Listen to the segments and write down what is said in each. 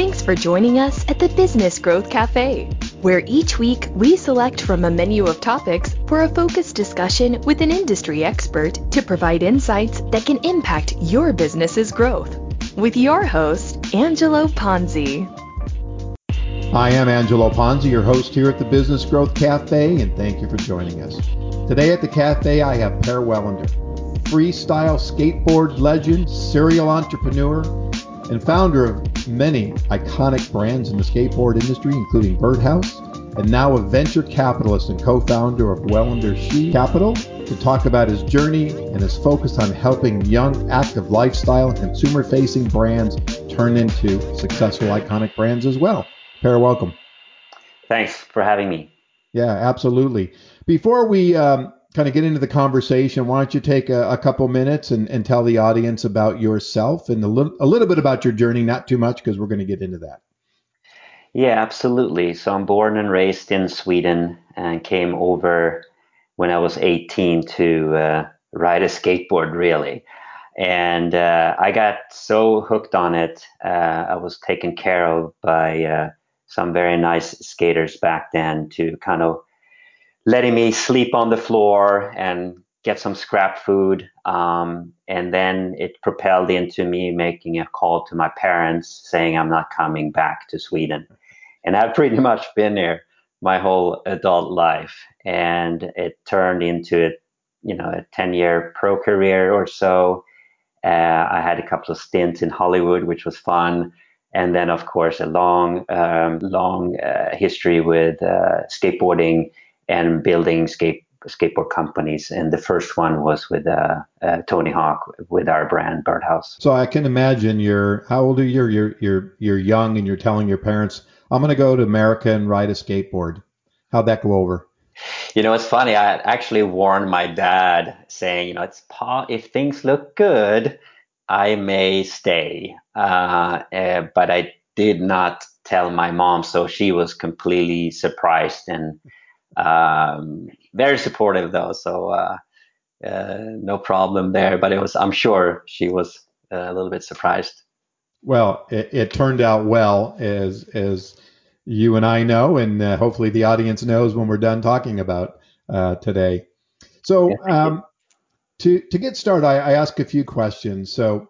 Thanks for joining us at the Business Growth Cafe, where each week we select from a menu of topics for a focused discussion with an industry expert to provide insights that can impact your business's growth. With your host, Angelo Ponzi. I am Angelo Ponzi, your host here at the Business Growth Cafe, and thank you for joining us. Today at the cafe, I have Per Welinder, freestyle skateboard legend, serial entrepreneur, and founder of many iconic brands in the skateboard industry, including Birdhouse, and now a venture capitalist and co founder of Welinder She Capital, to talk about his journey and his focus on helping young, active lifestyle and consumer facing brands turn into successful, iconic brands as well. Per, welcome. Thanks for having me. Yeah, absolutely. Before we um, kind of get into the conversation, why don't you take a, a couple minutes and, and, tell the audience about yourself and a little, a little bit about your journey, not too much because we're going to get into that. Yeah, absolutely. So I'm born and raised in Sweden and came over when I was 18 to uh, ride a skateboard, really. And uh, I got so hooked on it, uh, I was taken care of by uh, some very nice skaters back then to kind of letting me sleep on the floor and get some scrap food. Um, and then it propelled into me making a call to my parents saying I'm not coming back to Sweden. And I've pretty much been there my whole adult life. And it turned into a, you know, a 10 year pro career or so. Uh, I had a couple of stints in Hollywood, which was fun. And then, of course, a long, um, long uh, history with uh, skateboarding and building skate skateboard companies. And the first one was with uh, uh, Tony Hawk with our brand Birdhouse. So I can imagine you're how old are you? You're you're you're young and you're telling your parents, "I'm going to go to America and ride a skateboard." How'd that go over? You know, it's funny. I actually warned my dad, saying, "You know, it's if things look good, I may stay," uh, uh, but I did not tell my mom, so she was completely surprised and um, very supportive though, so uh, uh, no problem there. But it was, I'm sure she was uh, a little bit surprised. Well, it, it turned out well, as as you and I know, and uh, hopefully the audience knows when we're done talking about uh, today. So, um, to to get started, I, I ask a few questions. So,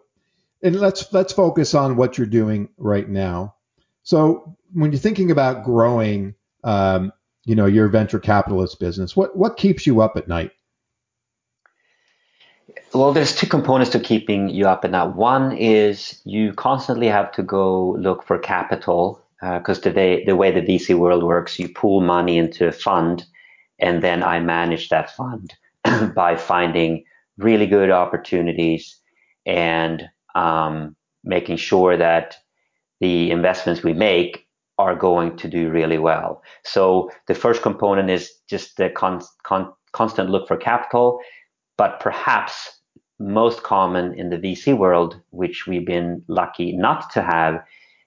and let's let's focus on what you're doing right now. So, when you're thinking about growing, um, you know your venture capitalist business? What what keeps you up at night? Well there's two components to keeping you up at night. One is you constantly have to go look for capital because uh, the way the vc world works you pool money into a fund and then i manage that fund by finding really good opportunities and um, making sure that the investments we make are going to do really well. So the first component is just the con- con- constant look for capital, but perhaps most common in the VC world, which we've been lucky not to have,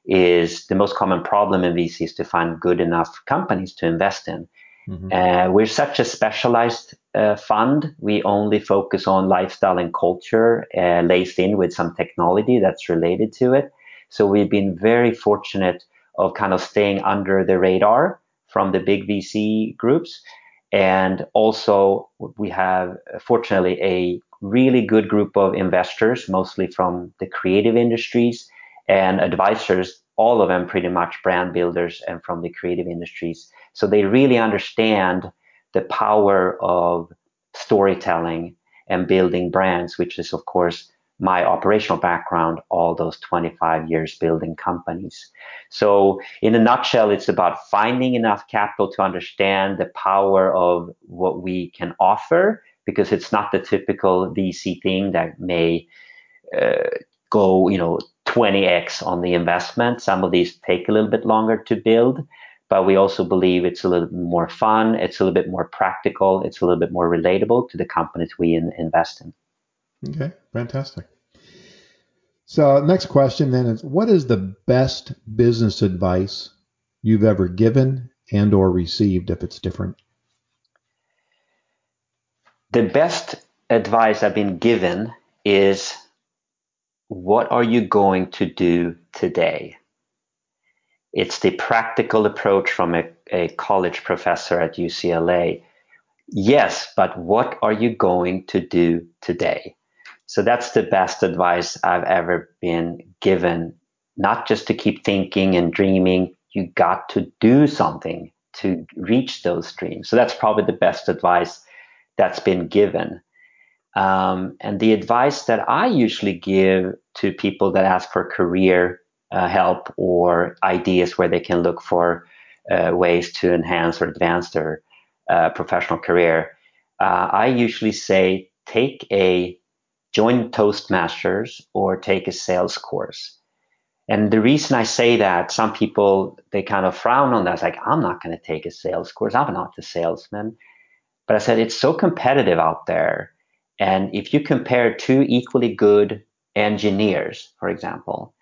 is the most common problem in VC is to find good enough companies to invest in. Mm-hmm. Uh, we're such a specialized uh, fund. We only focus on lifestyle and culture, uh, laced in with some technology that's related to it. So we've been very fortunate of kind of staying under the radar from the big VC groups. And also, we have fortunately a really good group of investors, mostly from the creative industries and advisors, all of them pretty much brand builders and from the creative industries. So they really understand the power of storytelling and building brands, which is, of course, my operational background all those 25 years building companies. So, in a nutshell, it's about finding enough capital to understand the power of what we can offer because it's not the typical VC thing that may uh, go, you know, 20x on the investment. Some of these take a little bit longer to build, but we also believe it's a little more fun, it's a little bit more practical, it's a little bit more relatable to the companies we in, invest in. Okay, fantastic. So, next question then is what is the best business advice you've ever given and or received if it's different? The best advice I've been given is what are you going to do today? It's the practical approach from a, a college professor at UCLA. Yes, but what are you going to do today? So that's the best advice I've ever been given, not just to keep thinking and dreaming. You got to do something to reach those dreams. So that's probably the best advice that's been given. Um, and the advice that I usually give to people that ask for career uh, help or ideas where they can look for uh, ways to enhance or advance their uh, professional career, uh, I usually say take a join Toastmasters or take a sales course. And the reason I say that, some people they kind of frown on that. It's like I'm not going to take a sales course. I'm not the salesman. But I said it's so competitive out there, and if you compare two equally good engineers, for example,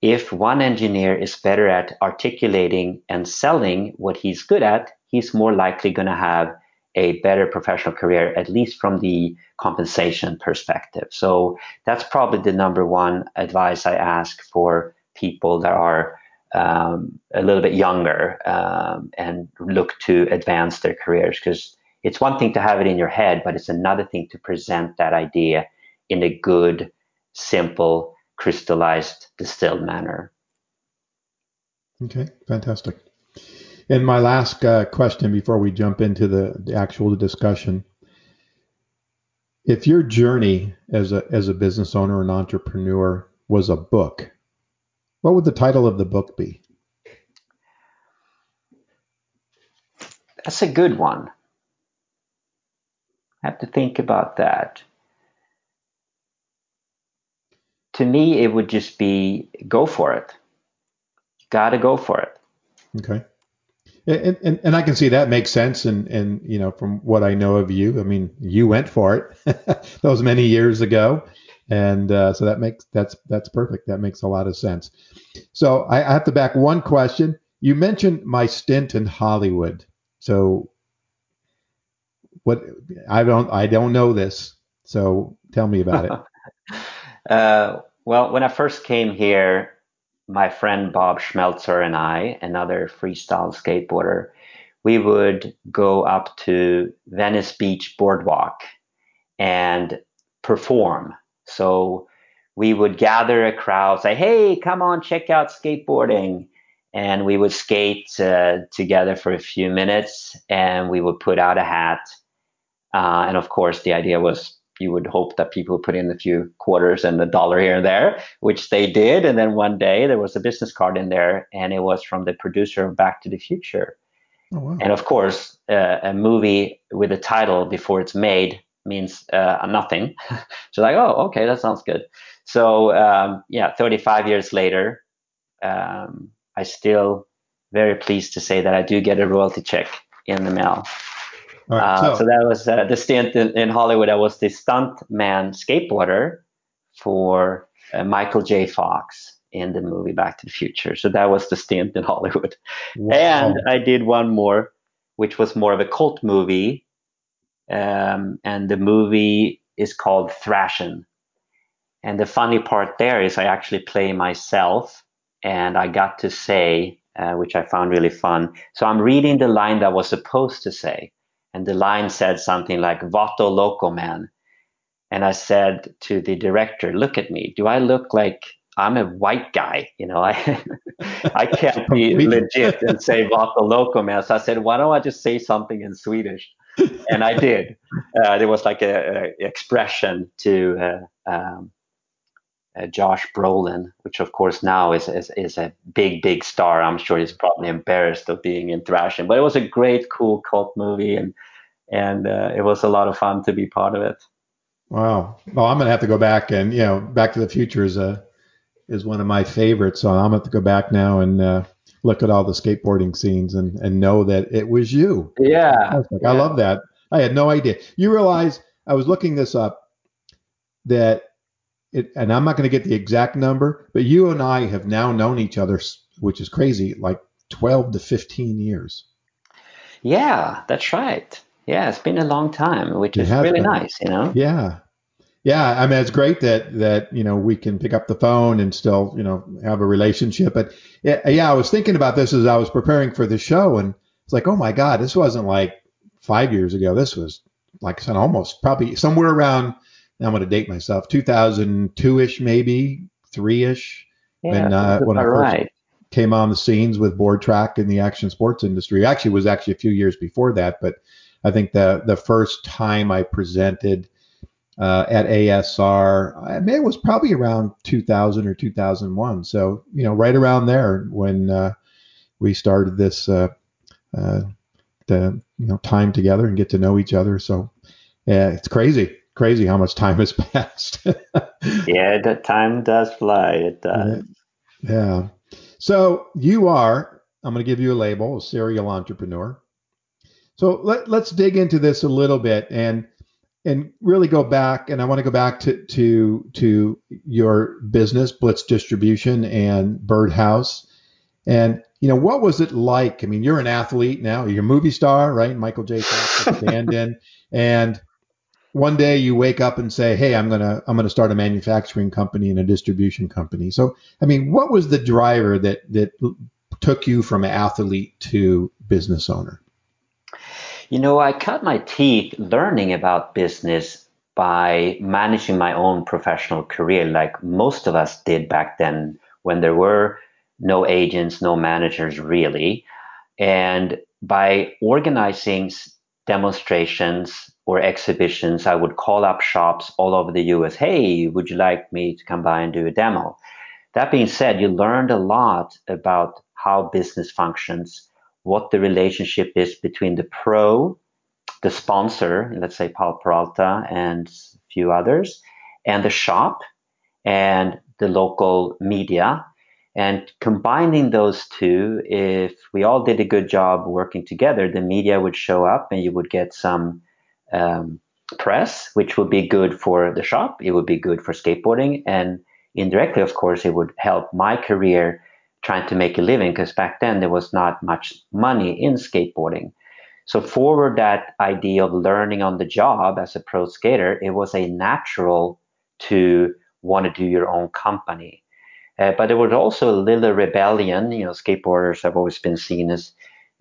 if one engineer is better at articulating and selling what he's good at, he's more likely going to have a better professional career, at least from the compensation perspective. So that's probably the number one advice I ask for people that are um, a little bit younger um, and look to advance their careers because it's one thing to have it in your head, but it's another thing to present that idea in a good, simple, crystallized, distilled manner. Okay, fantastic. And my last uh, question before we jump into the, the actual discussion. If your journey as a, as a business owner and entrepreneur was a book, what would the title of the book be? That's a good one. I have to think about that. To me, it would just be go for it. You got to go for it. Okay. And, and, and I can see that makes sense. And, and, you know, from what I know of you, I mean, you went for it. was many years ago. And uh, so that makes, that's, that's perfect. That makes a lot of sense. So I, I have to back one question. You mentioned my stint in Hollywood. So what, I don't, I don't know this. So tell me about it. uh, well, when I first came here, my friend Bob Schmelzer and I, another freestyle skateboarder, we would go up to Venice Beach Boardwalk and perform. So we would gather a crowd, say, hey, come on, check out skateboarding. And we would skate uh, together for a few minutes and we would put out a hat. Uh, and of course, the idea was you would hope that people put in a few quarters and a dollar here and there, which they did. And then one day there was a business card in there, and it was from the producer of Back to the Future. Oh, wow. And of course, uh, a movie with a title before it's made means uh, nothing. so like, oh, okay, that sounds good. So um, yeah, 35 years later, um, I still very pleased to say that I do get a royalty check in the mail. Right, uh, so. so. that was uh, the stint in, in, Hollywood. I was the stunt man skateboarder for uh, Michael J. Fox in the movie Back to the Future. So that was the stint in Hollywood. Wow. And I did one more, which was more of a cult movie. Um, and the movie is called Thrashin'. And the funny part there is I actually play myself, and I got to say, uh, which I found really fun. So I'm reading the line that I was supposed to say and the line said something like "Vato loco man," and I said to the director, "Look at me. Do I look like I'm a white guy? You know, I I can't be legit and say "Vato loco man." So I said, "Why don't I just say something in Swedish?" and I did. Uh, there was like a, a expression to uh, um, uh, Josh Brolin, which of course now is, is, is a big big star. I'm sure he's probably embarrassed of being in Thrashin', but it was a great, cool cult movie, and and uh, it was a lot of fun to be part of it. Wow. Well, I'm gonna have to go back and you know, Back to the Future is a is one of my favorites, so I'm gonna have to go back now and uh, look at all the skateboarding scenes and and know that it was you. Yeah. I, yeah. I love that. I had no idea. You realize I was looking this up that it, and I'm not going to get the exact number, but you and I have now known each other, which is crazy, like 12 to 15 years. Yeah, that's right. Yeah, it's been a long time, which it is really been. nice, you know? Yeah. Yeah, I mean it's great that that you know we can pick up the phone and still you know have a relationship. But yeah, I was thinking about this as I was preparing for the show, and it's like, oh my God, this wasn't like five years ago. This was like almost probably somewhere around. I'm going to date myself, 2002 ish, maybe three ish. Yeah, when, uh, when I first right. came on the scenes with Boardtrack in the action sports industry. Actually, was actually a few years before that, but I think the the first time I presented uh, at ASR. I mean, it was probably around 2000 or 2001. So, you know, right around there when uh, we started this, uh, uh, the, you know, time together and get to know each other. So, yeah, it's crazy, crazy how much time has passed. yeah, the time does fly. It does. Yeah. So you are, I'm going to give you a label, a serial entrepreneur. So let, let's dig into this a little bit. And and really go back and I want to go back to to to your business Blitz Distribution and Birdhouse and you know what was it like I mean you're an athlete now you're a movie star right Michael J Fox in and one day you wake up and say hey I'm to I'm to start a manufacturing company and a distribution company so I mean what was the driver that that took you from athlete to business owner you know, I cut my teeth learning about business by managing my own professional career, like most of us did back then when there were no agents, no managers really. And by organizing demonstrations or exhibitions, I would call up shops all over the US. Hey, would you like me to come by and do a demo? That being said, you learned a lot about how business functions what the relationship is between the pro, the sponsor, let's say Powell Peralta and a few others, and the shop and the local media. And combining those two, if we all did a good job working together, the media would show up and you would get some um, press, which would be good for the shop. It would be good for skateboarding. And indirectly, of course, it would help my career trying to make a living because back then there was not much money in skateboarding. So forward that idea of learning on the job as a pro skater, it was a natural to want to do your own company. Uh, but there was also a little rebellion. You know, skateboarders have always been seen as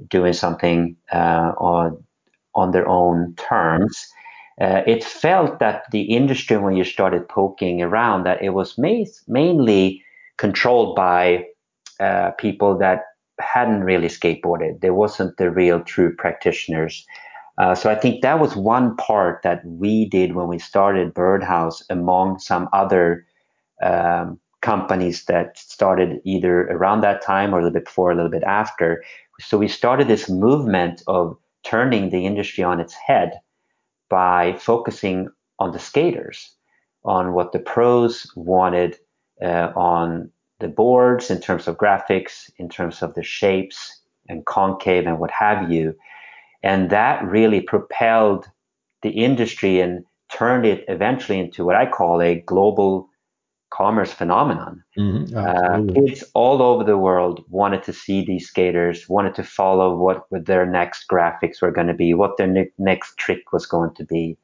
doing something uh, on on their own terms. Uh, it felt that the industry, when you started poking around, that it was ma- mainly controlled by uh, people that hadn't really skateboarded. There wasn't the real true practitioners. Uh, so I think that was one part that we did when we started Birdhouse among some other um, companies that started either around that time or a little bit before, a little bit after. So we started this movement of turning the industry on its head by focusing on the skaters, on what the pros wanted, uh, on the boards, in terms of graphics, in terms of the shapes and concave and what have you. And that really propelled the industry and turned it eventually into what I call a global commerce phenomenon. Mm-hmm, uh, kids all over the world wanted to see these skaters, wanted to follow what their next graphics were going to be, what their ne- next trick was going to be.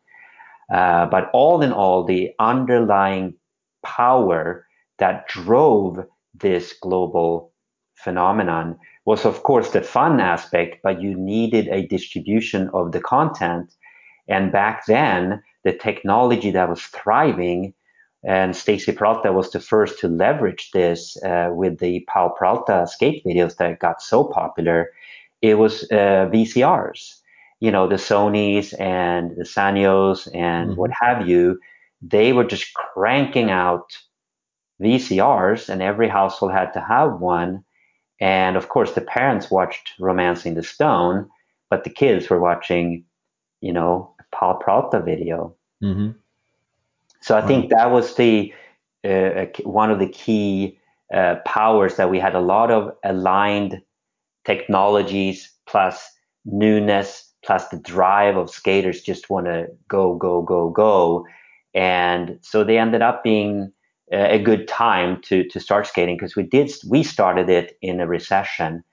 Uh, but all in all, the underlying power that drove this global phenomenon was, of course, the fun aspect, but you needed a distribution of the content. And back then, the technology that was thriving, and Stacy Peralta was the first to leverage this uh, with the Powell Peralta skate videos that got so popular. It was uh, VCRs, you know, the Sonys and the Sanyos and mm-hmm. what have you. They were just cranking out VCRs, and every household had to have one. And of course, the parents watched Romancing the Stone, but the kids were watching, you know, Powell Peralta video. Mm-hmm. So I wow. think that was the uh, one of the key uh, powers that we had a lot of aligned technologies plus newness plus the drive of skaters just want to go go go go and so they ended up being a good time to to start skating because we did we started it in a recession,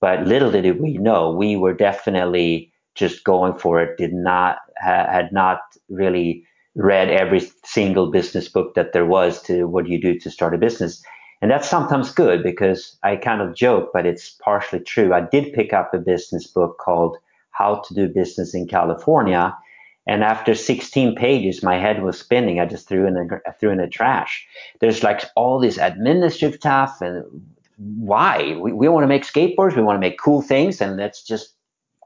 but little did we know we were definitely just going for it. Did not ha, had not really read every single business book that there was to what you do to start a business. And that's sometimes good because I kind of joke, but it's partially true. I did pick up a business book called How to Do Business in California. And after 16 pages, my head was spinning. I just threw in the threw in the trash. There's like all this administrative stuff, and why? We, we want to make skateboards. We want to make cool things, and let's just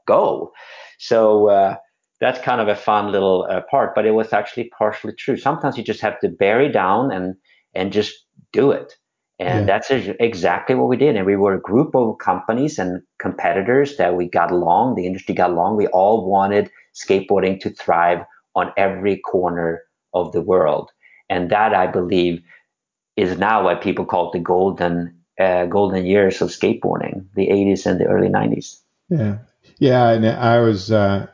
go. So uh, that's kind of a fun little uh, part. But it was actually partially true. Sometimes you just have to bury down and and just do it. And yeah. that's exactly what we did. And we were a group of companies and competitors that we got along. The industry got along. We all wanted skateboarding to thrive on every corner of the world. And that, I believe, is now what people call the golden uh, golden years of skateboarding, the 80s and the early 90s. Yeah, yeah, and I was uh,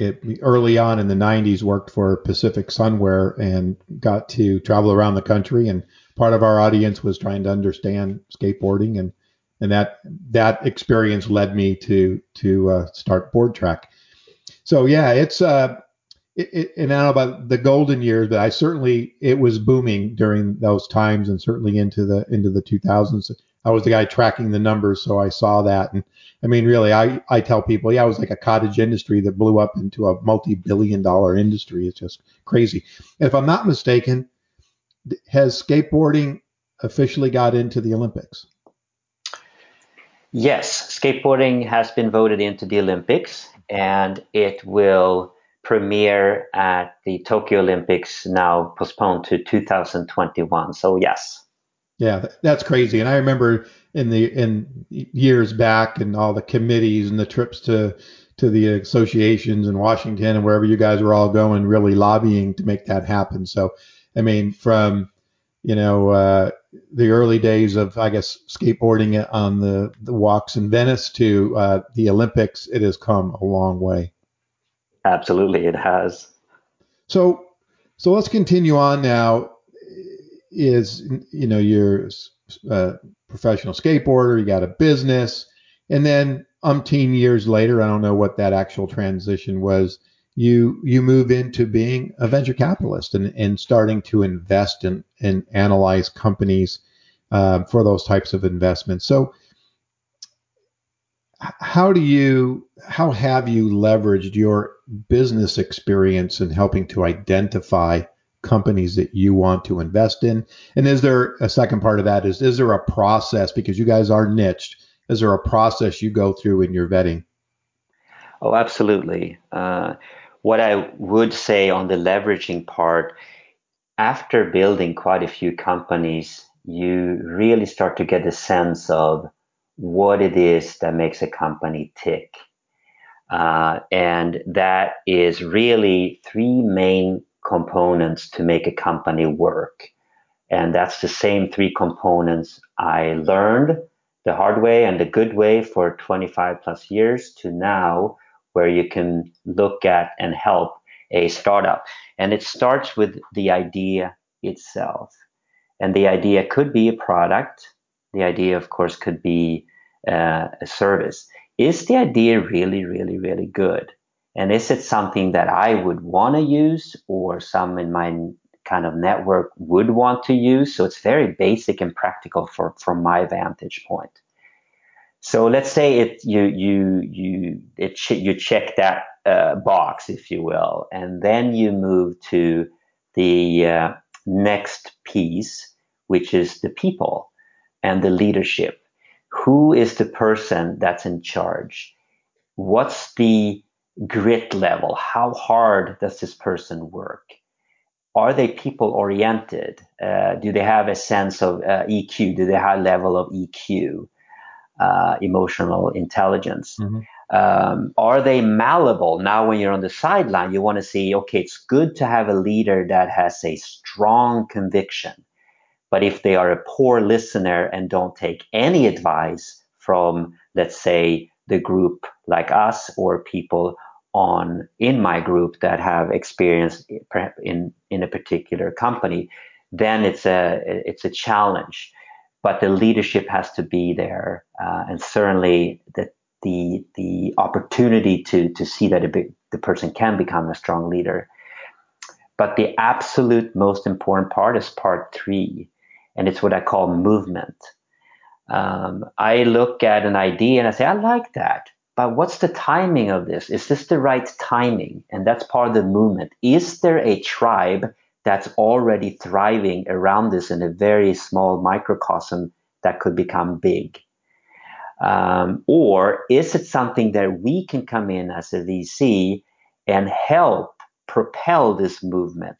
it, early on in the 90s worked for Pacific Sunwear and got to travel around the country and part of our audience was trying to understand skateboarding and and that that experience led me to to uh, start Boardtrack. So yeah, it's uh, it, it, and I don't know about the golden years, but I certainly it was booming during those times and certainly into the into the 2000s. I was the guy tracking the numbers, so I saw that. And I mean, really, I, I tell people, yeah, it was like a cottage industry that blew up into a multi billion dollar industry. It's just crazy. If I'm not mistaken, has skateboarding officially got into the Olympics? Yes, skateboarding has been voted into the Olympics and it will premiere at the Tokyo Olympics now postponed to 2021. So yes. Yeah, that's crazy. And I remember in the in years back and all the committees and the trips to to the associations in Washington and wherever you guys were all going, really lobbying to make that happen. So I mean, from you know uh, the early days of I guess skateboarding on the the walks in Venice to uh, the Olympics, it has come a long way. Absolutely, it has. So so let's continue on now. Is you know you're a professional skateboarder, you got a business, and then umpteen years later, I don't know what that actual transition was you you move into being a venture capitalist and, and starting to invest in and analyze companies uh, for those types of investments. So how do you how have you leveraged your business experience in helping to identify companies that you want to invest in? And is there a second part of that is is there a process because you guys are niched is there a process you go through in your vetting? Oh absolutely. Uh, what I would say on the leveraging part, after building quite a few companies, you really start to get a sense of what it is that makes a company tick. Uh, and that is really three main components to make a company work. And that's the same three components I learned the hard way and the good way for 25 plus years to now where you can look at and help a startup. And it starts with the idea itself. And the idea could be a product. The idea, of course, could be uh, a service. Is the idea really, really, really good? And is it something that I would want to use or some in my kind of network would want to use? So it's very basic and practical for, from my vantage point. So let's say it you you you it you check that uh, box, if you will, and then you move to the uh, next piece, which is the people and the leadership. Who is the person that's in charge? What's the grit level? How hard does this person work? Are they people oriented? Uh, do they have a sense of uh, EQ? Do they have a level of EQ? uh, emotional intelligence. Mm-hmm. Um, are they malleable? Now, when you're on the sideline, you want to see, okay, it's good to have a leader that has a strong conviction. But if they are a poor listener and don't take any advice from, let's say, the group like us or people on in my group that have experience in in a particular company, then it's a it's a challenge but the leadership has to be there, uh, and certainly the the the opportunity to to see that the person can become a strong leader. But the absolute most important part is part three, and it's what I call movement. Um, I look at an idea and I say, I like that, but what's the timing of this? Is this the right timing? And that's part of the movement. Is there a tribe that's already thriving around this in a very small microcosm that could become big? Um, or is it something that we can come in as a VC and help propel this movement?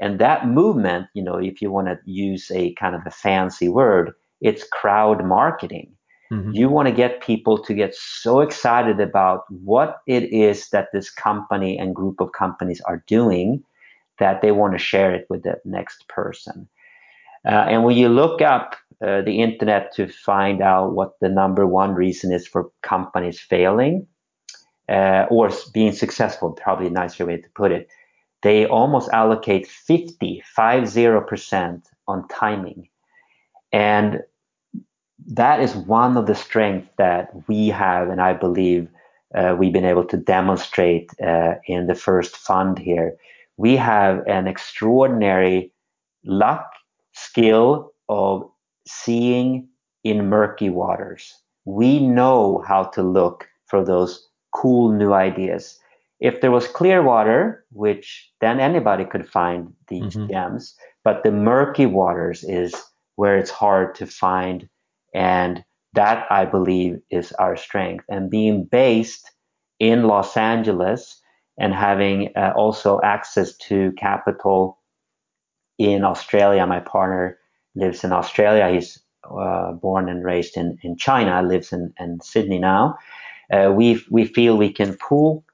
And that movement, you know, if you want to use a kind of a fancy word, it's crowd marketing. Mm-hmm. You want to get people to get so excited about what it is that this company and group of companies are doing that they want to share it with the next person. Uh, and when you look up uh, the internet to find out what the number one reason is for companies failing uh, or being successful, probably a nicer way to put it, they almost allocate 50, 50% on timing. And that is one of the strengths that we have, and I believe uh, we've been able to demonstrate uh, in the first fund here. We have an extraordinary luck, skill of seeing in murky waters. We know how to look for those cool new ideas. If there was clear water, which then anybody could find these mm-hmm. gems, but the murky waters is where it's hard to find. And that I believe is our strength. And being based in Los Angeles and having uh, also access to capital in Australia, my partner lives in Australia. He's uh, born and raised in, in China, lives in, in Sydney now. Uh, we, we feel we can pool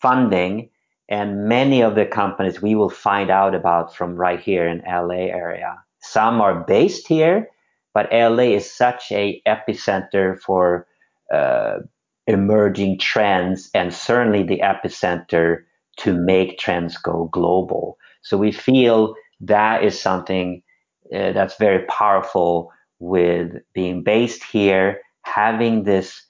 funding and many of the companies we will find out about from right here in LA area. Some are based here, but LA is such a epicenter for uh, emerging trends and certainly the epicenter to make trends go global. So we feel that is something uh, that's very powerful with being based here, having this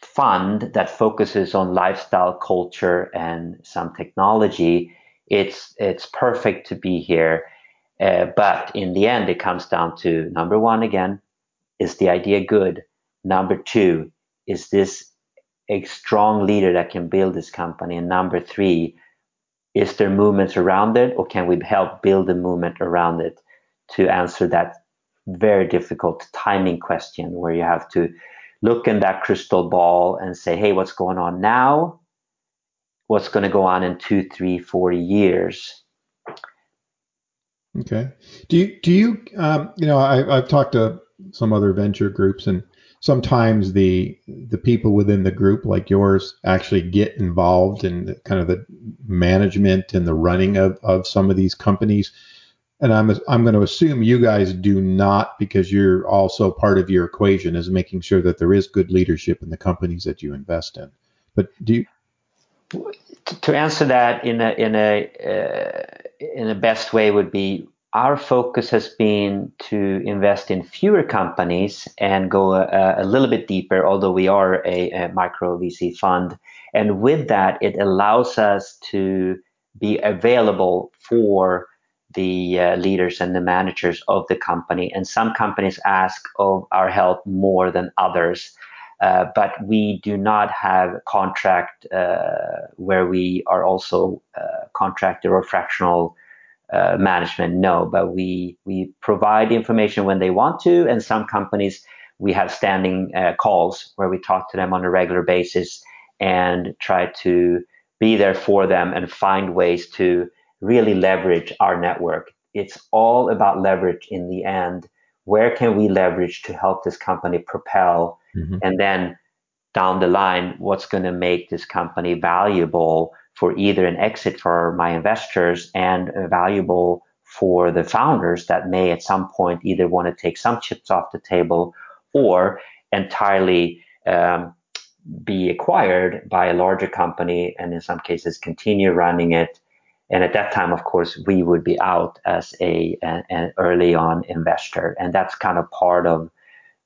fund that focuses on lifestyle, culture, and some technology. It's it's perfect to be here uh, but in the end, it comes down to number one again, is the idea good? Number two, is this a strong leader that can build this company? And number three, is there movements around it, or can we help build a movement around it to answer that very difficult timing question where you have to look in that crystal ball and say, hey, what's going on now? What's going to go on in two, three, four years? Okay. Do you do you um, you know I, I've talked to some other venture groups and sometimes the the people within the group like yours actually get involved in kind of the management and the running of, of some of these companies and I'm I'm going to assume you guys do not because you're also part of your equation is making sure that there is good leadership in the companies that you invest in. But do you to answer that in a in a uh, in the best way would be our focus has been to invest in fewer companies and go a, a little bit deeper, although we are a, a, micro VC fund. And with that, it allows us to be available for the uh, leaders and the managers of the company. And some companies ask of our help more than others. Uh, but we do not have a contract uh, where we are also uh, contractor or fractional uh, management. No, but we we provide information when they want to, and some companies we have standing uh, calls where we talk to them on a regular basis and try to be there for them and find ways to really leverage our network. It's all about leverage in the end. Where can we leverage to help this company propel? Mm-hmm. And then down the line, what's going to make this company valuable for either an exit for my investors and valuable for the founders that may at some point either want to take some chips off the table or entirely um, be acquired by a larger company and in some cases continue running it. And at that time, of course, we would be out as a, an early on investor. And that's kind of part of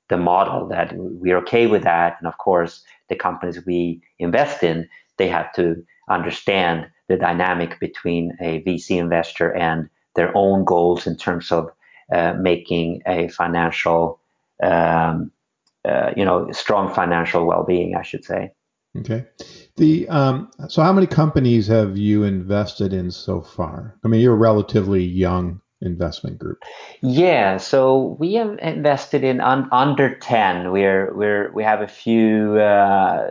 the model that we're okay with that. And of course, the companies we invest in, they have to understand the dynamic between a VC investor and their own goals in terms of uh, making a financial, um, uh, you know, strong financial well-being, I should say. Okay. The um, so how many companies have you invested in so far? I mean, you're a relatively young investment group. Yeah, so we have invested in un- under ten. We're we're we have a few uh,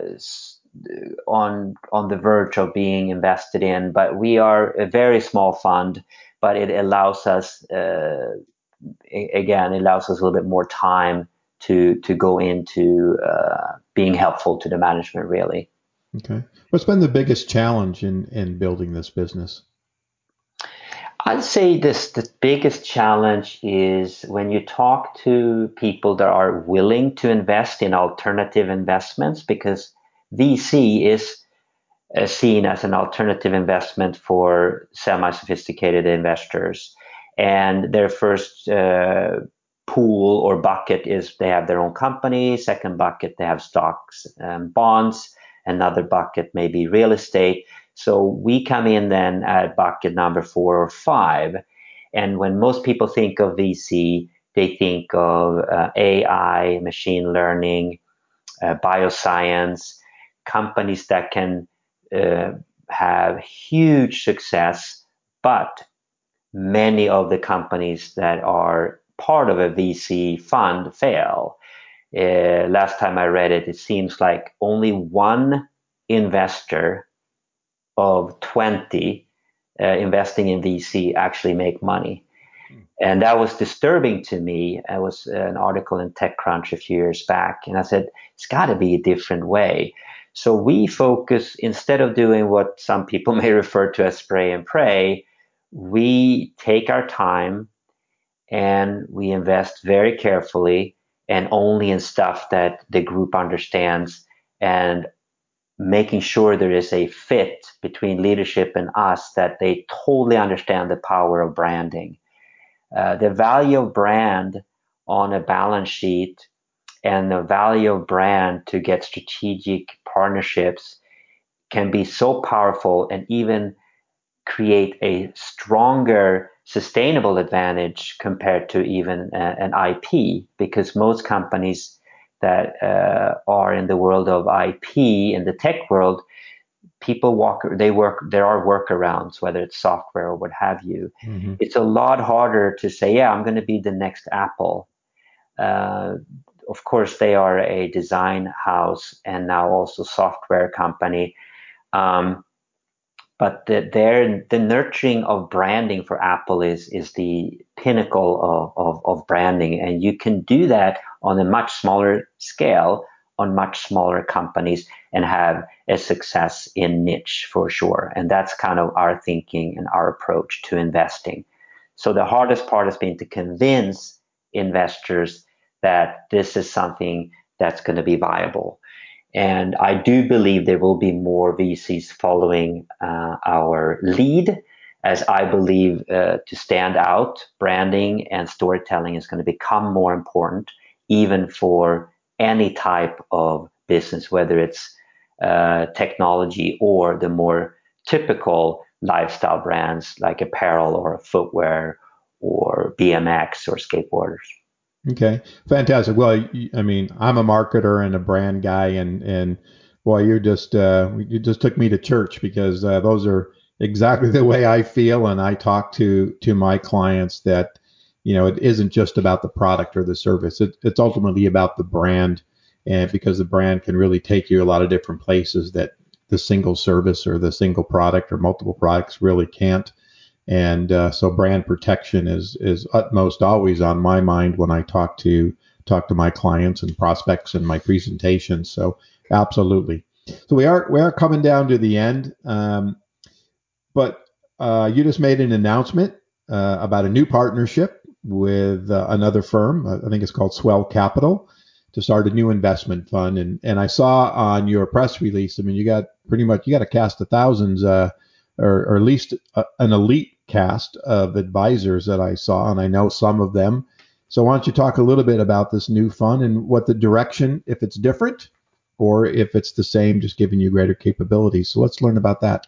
on on the verge of being invested in, but we are a very small fund. But it allows us uh, again, it allows us a little bit more time to to go into uh, being helpful to the management. Really. Okay. What's been the biggest challenge in in building this business? I'd say this the biggest challenge is when you talk to people that are willing to invest in alternative investments because VC is uh, seen as an alternative investment for semi-sophisticated investors and their first uh, pool or bucket is they have their own company second bucket they have stocks and bonds another bucket maybe real estate so we come in then at bucket number four or five. And when most people think of VC, they think of uh, AI, machine learning, uh, bioscience, companies that can uh, have huge success, but many of the companies that are part of a VC fund fail. Uh, last time I read it, it seems like only one investor of 20 uh, investing in VC actually make money. Hmm. And that was disturbing to me. It was an article in TechCrunch a few years back. And I said, it's got to be a different way. So we focus, instead of doing what some people may refer to as spray and pray, we take our time and we invest very carefully and only in stuff that the group understands and making sure there is a fit between leadership and us that they totally understand the power of branding. Uh, the value of brand on a balance sheet and the value of brand to get strategic partnerships can be so powerful and even create a stronger sustainable advantage compared to even uh, an IP because most companies that uh, are in the world of IP in the tech world, people walk they work there are workarounds whether it's software or what have you. Mm-hmm. it's a lot harder to say yeah i'm going to be the next apple. Uh, of course they are a design house and now also software company. Um, but the, their, the nurturing of branding for apple is is the pinnacle of, of, of branding and you can do that on a much smaller scale on much smaller companies and have a success in niche for sure. And that's kind of our thinking and our approach to investing. So the hardest part has been to convince investors that this is something that's going to be viable. And I do believe there will be more VCs following uh, our lead, as I believe uh, to stand out, branding and storytelling is going to become more important even for any type of business, whether it's uh, technology or the more typical lifestyle brands like apparel or footwear or BMX or skateboarders. Okay, fantastic. Well, I mean, I'm a marketer and a brand guy, and and boy, you just uh, you just took me to church because uh, those are exactly the way I feel, and I talk to to my clients that you know, it isn't just about the product or the service. It, it's ultimately about the brand, and because the brand can really take you a lot of different places that the single service or the single product or multiple products really can't. And uh, so, brand protection is is utmost always on my mind when I talk to talk to my clients and prospects in my presentations. So, absolutely. So we are we are coming down to the end, um, but uh, you just made an announcement uh, about a new partnership with uh, another firm. I think it's called Swell Capital to start a new investment fund. And and I saw on your press release, I mean, you got pretty much you got a cast of thousands, uh, or, or at least a, an elite cast of advisors that I saw, and I know some of them. So why don't you talk a little bit about this new fund and what the direction, if it's different, or if it's the same, just giving you greater capabilities. So let's learn about that.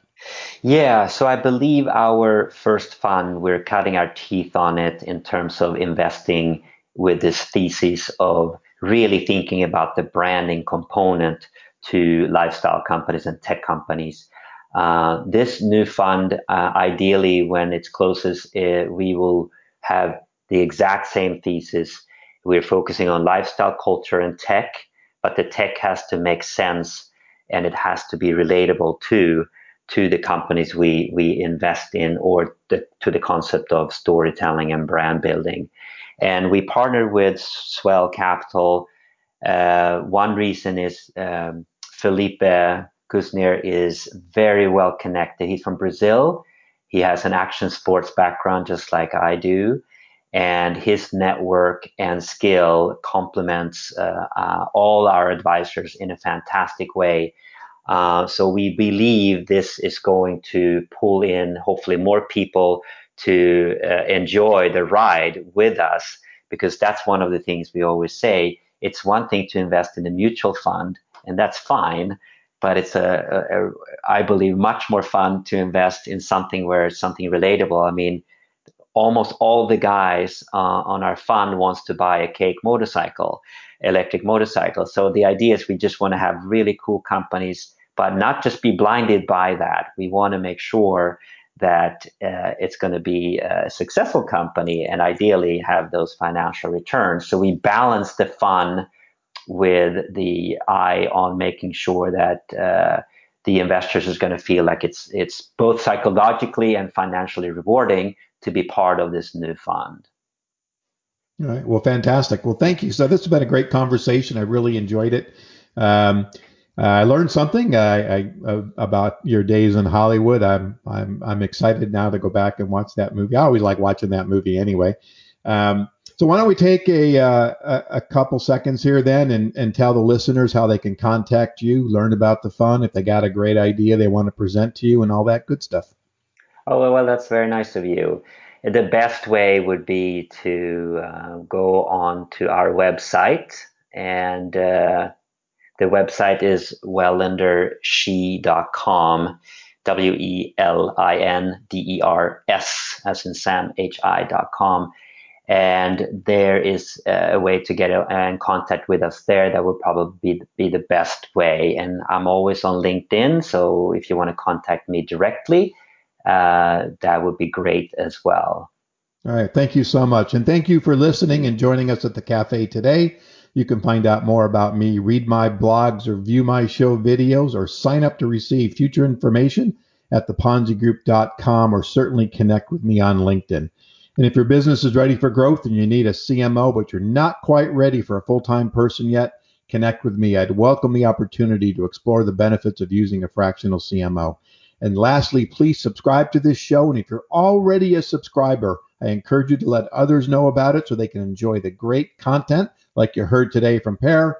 Yeah, so I believe our first fund, we're cutting our teeth on it in terms of investing with this thesis of really thinking about the branding component to lifestyle companies and tech companies. Uh, this new fund, uh, ideally, when it's closes, uh, we will have the exact same thesis. We're focusing on lifestyle, culture, and tech, but the tech has to make sense and it has to be relatable too to the companies we we invest in or the, to the concept of storytelling and brand building. And we partnered with Swell Capital. Uh, one reason is um, Felipe Kuzner is very well connected. He's from Brazil. He has an action sports background, just like I do. And his network and skill complements uh, uh, all our advisors in a fantastic way. Uh, so we believe this is going to pull in hopefully more people to uh, enjoy the ride with us because that's one of the things we always say. It's one thing to invest in a mutual fund, and that's fine but it's a, a, a I believe much more fun to invest in something where it's something relatable. I mean, almost all the guys uh, on our fund wants to buy a CAKE motorcycle, electric motorcycle. So the idea is we just want to have really cool companies, but not just be blinded by that. We want to make sure that uh, it's going to be a successful company and ideally have those financial returns. So we balance the fun with the eye on making sure that uh, the investors is going to feel like it's it's both psychologically and financially rewarding to be part of this new fund. All right. Well, fantastic. Well, thank you. So this has been a great conversation. I really enjoyed it. Um, I learned something I, I, uh, about your days in Hollywood. I'm I'm I'm excited now to go back and watch that movie. I always like watching that movie anyway. Um, so why don't we take a, uh, a couple seconds here then and, and tell the listeners how they can contact you, learn about the fund, if they got a great idea they want to present to you, and all that good stuff. Oh well, that's very nice of you. The best way would be to uh, go on to our website, and uh, the website is welindershi.com, W E L I N D E R S, as in Sam, H I.com and there is a way to get in contact with us there that would probably be, be the best way. And i'm always on linkedin so if you want to contact me directly uh, that would be great as well. All right thank you so much. And thank you for listening and joining us at the cafe today. You can find out more about me. Read my blogs or view my show videos or sign up to receive future information at theponzigroup.com or certainly connect with me on linkedin and if your business is ready for growth and you need a CMO, but you're not quite ready for a full time person yet, connect with me. I'd welcome the opportunity to explore the benefits of using a fractional CMO. And lastly, please subscribe to this show. And if you're already a subscriber, I encourage you to let others know about it so they can enjoy the great content like you heard today from Per.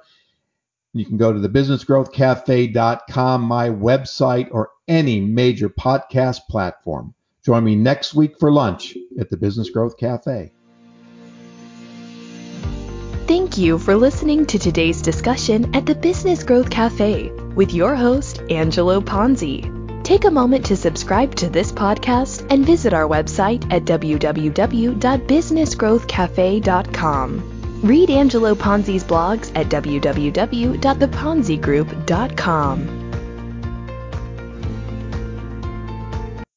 You can go to the businessgrowthcafe.com, my website, or any major podcast platform. Join me next week for lunch at the Business Growth Cafe. Thank you for listening to today's discussion at the Business Growth Cafe with your host, Angelo Ponzi. Take a moment to subscribe to this podcast and visit our website at www.businessgrowthcafe.com. Read Angelo Ponzi's blogs at www.theponzigroup.com.